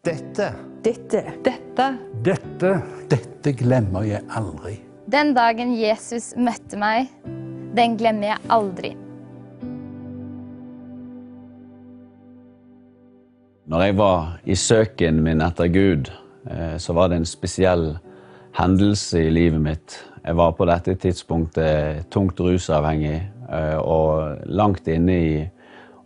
Dette Dette. Dette. Dette, dette glemmer jeg aldri. Den dagen Jesus møtte meg, den glemmer jeg aldri. Når jeg var i søken min etter Gud, eh, så var det en spesiell hendelse i livet mitt. Jeg var på dette tidspunktet tungt rusavhengig eh, og langt inne i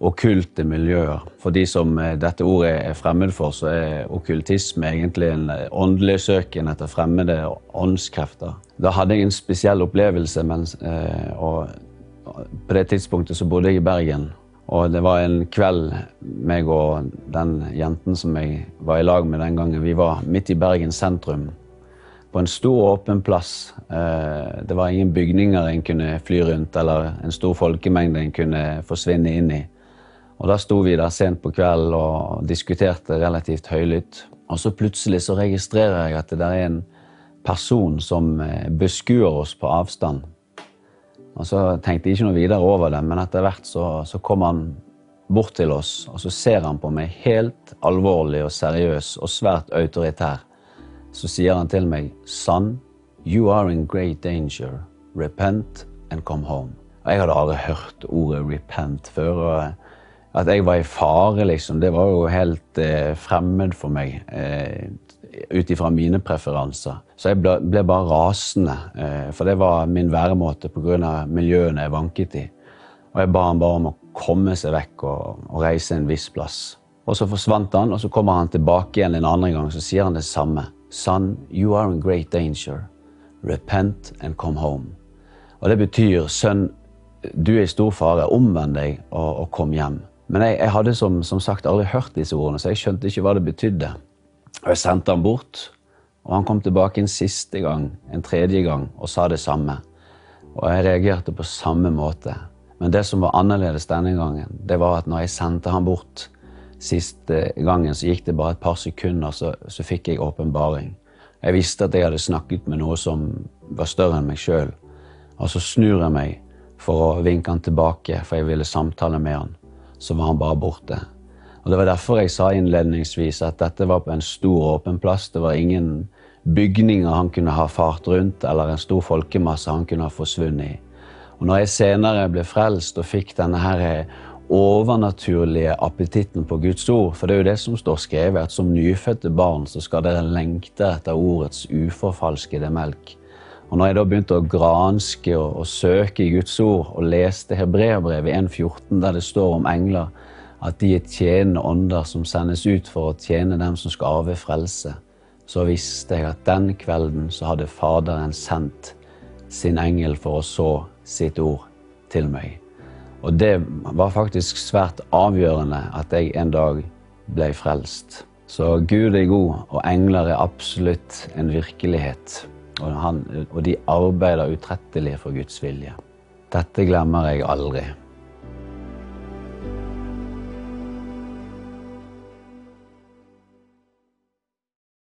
okkulte miljøer. For de som eh, dette ordet er fremmed for, så er okkultisme egentlig en åndelig søken etter fremmede åndskrefter. Da hadde jeg en spesiell opplevelse, mens, og på det tidspunktet så bodde jeg i Bergen. Og det var en kveld meg og den jenten som jeg var i lag med den gangen, vi var midt i Bergen sentrum. På en stor, åpen plass. Det var ingen bygninger en kunne fly rundt, eller en stor folkemengde en kunne forsvinne inn i. Og Da sto vi der sent på kvelden og diskuterte relativt høylytt. Og så plutselig så registrerer jeg at det er en person som beskuer oss på avstand. Og så tenkte jeg ikke noe videre over det, men etter hvert så, så kom han bort til oss, og så ser han på meg helt alvorlig og seriøs og svært autoritær. Så sier han til meg, Son, you are in great danger. Repent and come home. Og jeg hadde aldri hørt ordet repent før. og At jeg var i fare, liksom, det var jo helt eh, fremmed for meg. Eh, ut ifra mine preferanser. Så jeg ble, ble bare rasende, eh, for det var min væremåte pga. miljøene jeg vanket i. Og jeg ba han bare om å komme seg vekk og, og, reise en viss plass. Og så forsvant han, og så kommer han tilbake igjen en andre gang, så sier han det samme. Son, you are in great danger. Repent and come home. Og det betyr, sønn, du er i stor fare. Omvend deg og, og kom hjem. Men jeg, jeg hadde som, som sagt aldri hørt disse ordene, så jeg skjønte ikke hva det betydde. Og jeg sendte han bort, og han kom tilbake en siste gang, en tredje gang, og sa det samme. Og jeg reagerte på samme måte. Men det som var annerledes denne gangen, det var at når jeg sendte han bort siste gangen, så gikk det bare et par sekunder, så, så fikk jeg åpenbaring. Jeg visste at jeg hadde snakket med noe som var større enn meg sjøl. Og så snur jeg meg for å vinke han tilbake, for jeg ville samtale med han. Så var han bare borte. Og Det var derfor jeg sa innledningsvis at dette var på en stor, åpen plass. Det var ingen bygninger han kunne ha fart rundt, eller en stor folkemasse han kunne ha forsvunnet i. Og når jeg senere ble frelst og fikk denne her overnaturlige appetitten på Guds ord, for det er jo det som står skrevet, at som nyfødte barn så skal dere lengte etter ordets uforfalskede melk. Og når jeg da begynte å granske og, og søke i Guds ord, og leste Hebreabrevet 1,14, der det står om engler, at de er tjenende ånder som sendes ut for å tjene dem som skal arve frelse, så visste jeg at den kvelden så hadde Faderen sendt sin engel for å så sitt ord til meg. Og det var faktisk svært avgjørende at jeg en dag ble frelst. Så Gud er god, og engler er absolutt en virkelighet. Og, han, og de arbeider utrettelig for Guds vilje. Dette glemmer jeg aldri.